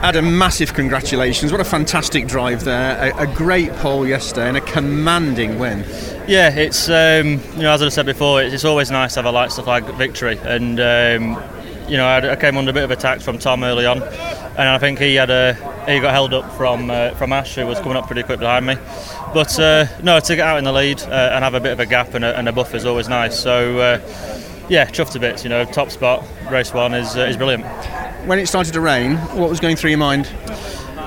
Adam, massive congratulations. What a fantastic drive there. A, a great pole yesterday and a commanding win. Yeah, it's, um, you know, as I said before, it's, it's, always nice to have a lights to flag victory. And, um, you know, I, I, came under a bit of attack from Tom early on, and I think he had a he got held up from uh, from Ash, who was coming up pretty quick behind me. But uh, no, to get out in the lead uh, and have a bit of a gap and a, and a buffer is always nice. So uh, yeah, chuffed a bit. You know, top spot, race one is uh, is brilliant. When it started to rain, what was going through your mind?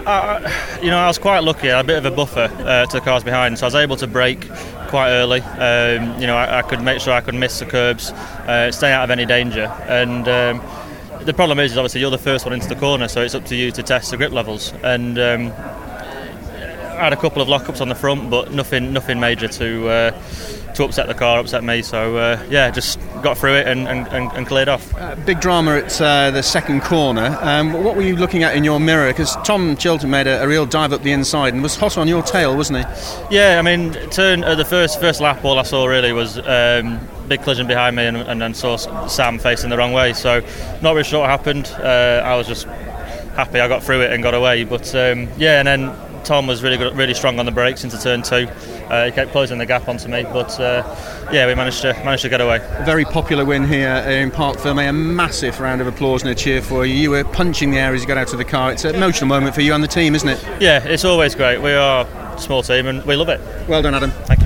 Uh, you know, I was quite lucky. I had a bit of a buffer to the cars behind, so I was able to brake quite early. Um, you know, I, I, could make sure I could miss the curbs, stay out of any danger, and. Um, the problem is, is obviously you're the first one into the corner, so it's up to you to test the grip levels. And um, had a couple of lockups on the front, but nothing, nothing major to uh, to upset the car, upset me. So uh, yeah, just got through it and, and, and cleared off. Uh, big drama at uh, the second corner. Um, what were you looking at in your mirror? Because Tom Chilton made a, a, real dive up the inside and was hot on your tail, wasn't he? Yeah, I mean, turn uh, the first first lap, all I saw really was. Um, big collision behind me and, and then saw Sam facing the wrong way. So not really sure what happened. Uh, I was just happy I got through it and got away. But um, yeah, and then Tom was really good, really strong on the brakes into turn two. Uh, he kept closing the gap onto me, but uh, yeah, we managed to managed to get away. A very popular win here in Parc Fermé. A massive round of applause and a cheer for you. You were punching the air as you got out of the car. It's an emotional moment for you and the team, isn't it? Yeah, it's always great. We are a small team and we love it. Well done, Adam. Thank.